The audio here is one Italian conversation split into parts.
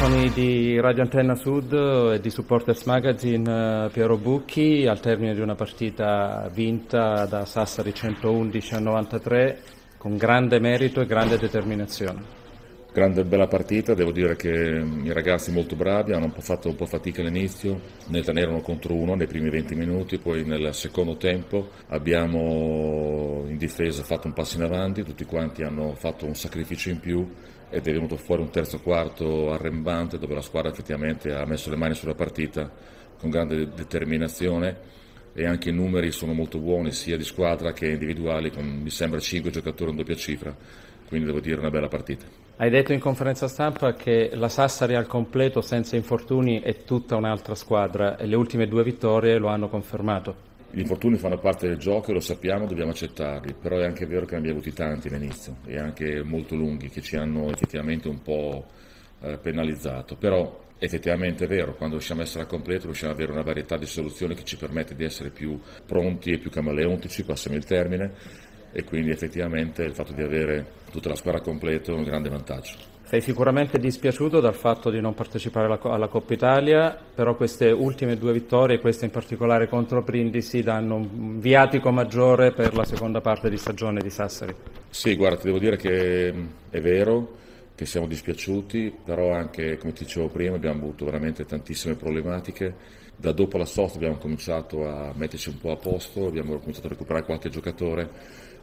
microfoni di Radio Antenna Sud e di Supporters Magazine eh, Piero Bucchi al termine di una partita vinta da Sassari 111 a 93 con grande merito e grande determinazione. Grande bella partita, devo dire che i ragazzi molto bravi hanno un fatto un po' fatica all'inizio, ne tenerono contro uno nei primi 20 minuti, poi nel secondo tempo abbiamo in difesa fatto un passo in avanti, tutti quanti hanno fatto un sacrificio in più ed è venuto fuori un terzo quarto arrembante dove la squadra effettivamente ha messo le mani sulla partita con grande determinazione e anche i numeri sono molto buoni sia di squadra che individuali con mi sembra 5 giocatori in doppia cifra quindi devo dire una bella partita. Hai detto in conferenza stampa che la Sassari al completo senza infortuni è tutta un'altra squadra e le ultime due vittorie lo hanno confermato. Gli infortuni fanno parte del gioco lo sappiamo, dobbiamo accettarli, però è anche vero che ne abbiamo avuti tanti all'inizio e anche molto lunghi che ci hanno effettivamente un po' eh, penalizzato, però effettivamente è vero, quando riusciamo a essere a completo riusciamo ad avere una varietà di soluzioni che ci permette di essere più pronti e più camaleontici, passiamo il termine, e quindi effettivamente il fatto di avere tutta la squadra completa è un grande vantaggio. Sei sicuramente dispiaciuto dal fatto di non partecipare alla, alla, Coppa Italia, però queste ultime due vittorie, questa in particolare contro Brindisi, danno un viatico maggiore per la seconda parte di stagione di Sassari. Sì, guarda, ti devo dire che è vero che siamo dispiaciuti, però anche, come ti dicevo prima, abbiamo avuto veramente tantissime problematiche. Da dopo la sosta abbiamo cominciato a metterci un po' a posto, abbiamo cominciato a recuperare qualche giocatore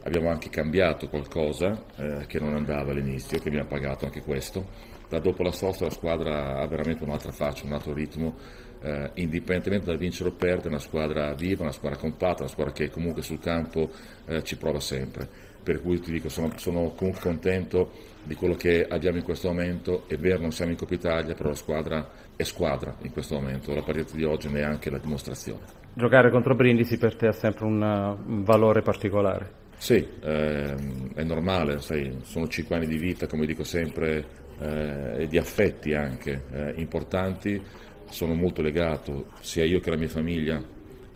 Abbiamo anche cambiato qualcosa eh, che non andava all'inizio, che abbiamo pagato anche questo. Da dopo la sosta la squadra ha veramente un'altra faccia, un altro ritmo, eh, indipendentemente dal vincere o perdere, una squadra viva, una squadra compatta, una squadra che comunque sul campo eh, ci prova sempre. Per cui ti dico, sono, sono, comunque contento di quello che abbiamo in questo momento. È vero, non siamo in Coppa Italia, però la squadra è squadra in questo momento. La partita di oggi ne è anche la dimostrazione. Giocare contro Brindisi per te ha sempre un, un valore particolare. Sì, ehm, è normale, sai, sono cinque anni di vita, come dico sempre, eh, e di affetti anche eh, importanti. Sono molto legato, sia io che la mia famiglia,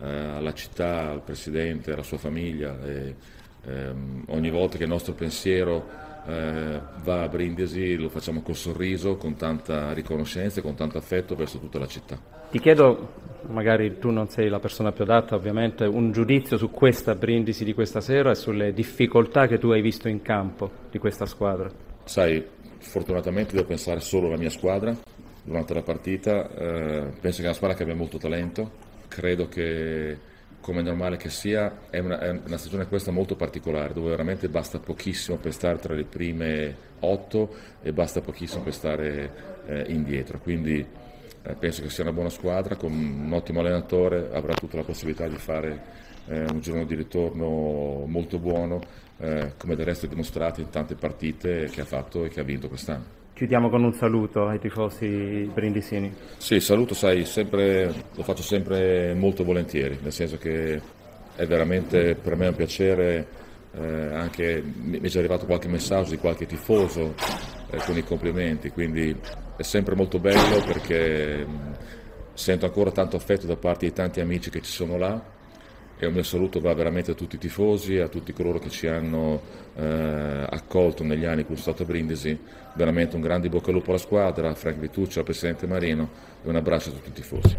eh, alla città, al Presidente, alla sua famiglia. E, ehm, ogni volta che il nostro pensiero eh, va a Brindisi lo facciamo col sorriso, con tanta riconoscenza e con tanto affetto verso tutta la città. Ti chiedo, magari tu non sei la persona più adatta ovviamente, un giudizio su questa Brindisi di questa sera e sulle difficoltà che tu hai visto in campo di questa squadra. Sai, fortunatamente devo pensare solo alla mia squadra durante la partita, eh, penso che è una squadra che abbia molto talento, credo che come è normale che sia, è una, è una, stagione questa molto particolare, dove veramente basta pochissimo per stare tra le prime otto e basta pochissimo per stare eh, indietro. Quindi eh, penso che sia una buona squadra, con un ottimo allenatore, avrà tutta la possibilità di fare eh, un giorno di ritorno molto buono, eh, come del resto è dimostrato in tante partite che ha fatto e che ha vinto quest'anno. Chiudiamo con un saluto ai tifosi brindisini. Sì, saluto, sai, sempre, lo faccio sempre molto volentieri, nel senso che è veramente per me un piacere, eh, anche mi è già arrivato qualche messaggio di qualche tifoso eh, con i complimenti, quindi è sempre molto bello perché sento ancora tanto affetto da parte di tanti amici che ci sono là e un mio saluto va veramente a tutti i tifosi, a tutti coloro che ci hanno eh, accolto negli anni sono stato Brindisi, veramente un grande bocca al lupo alla squadra, a Frank Vituccio, al Presidente Marino e un abbraccio a tutti i tifosi.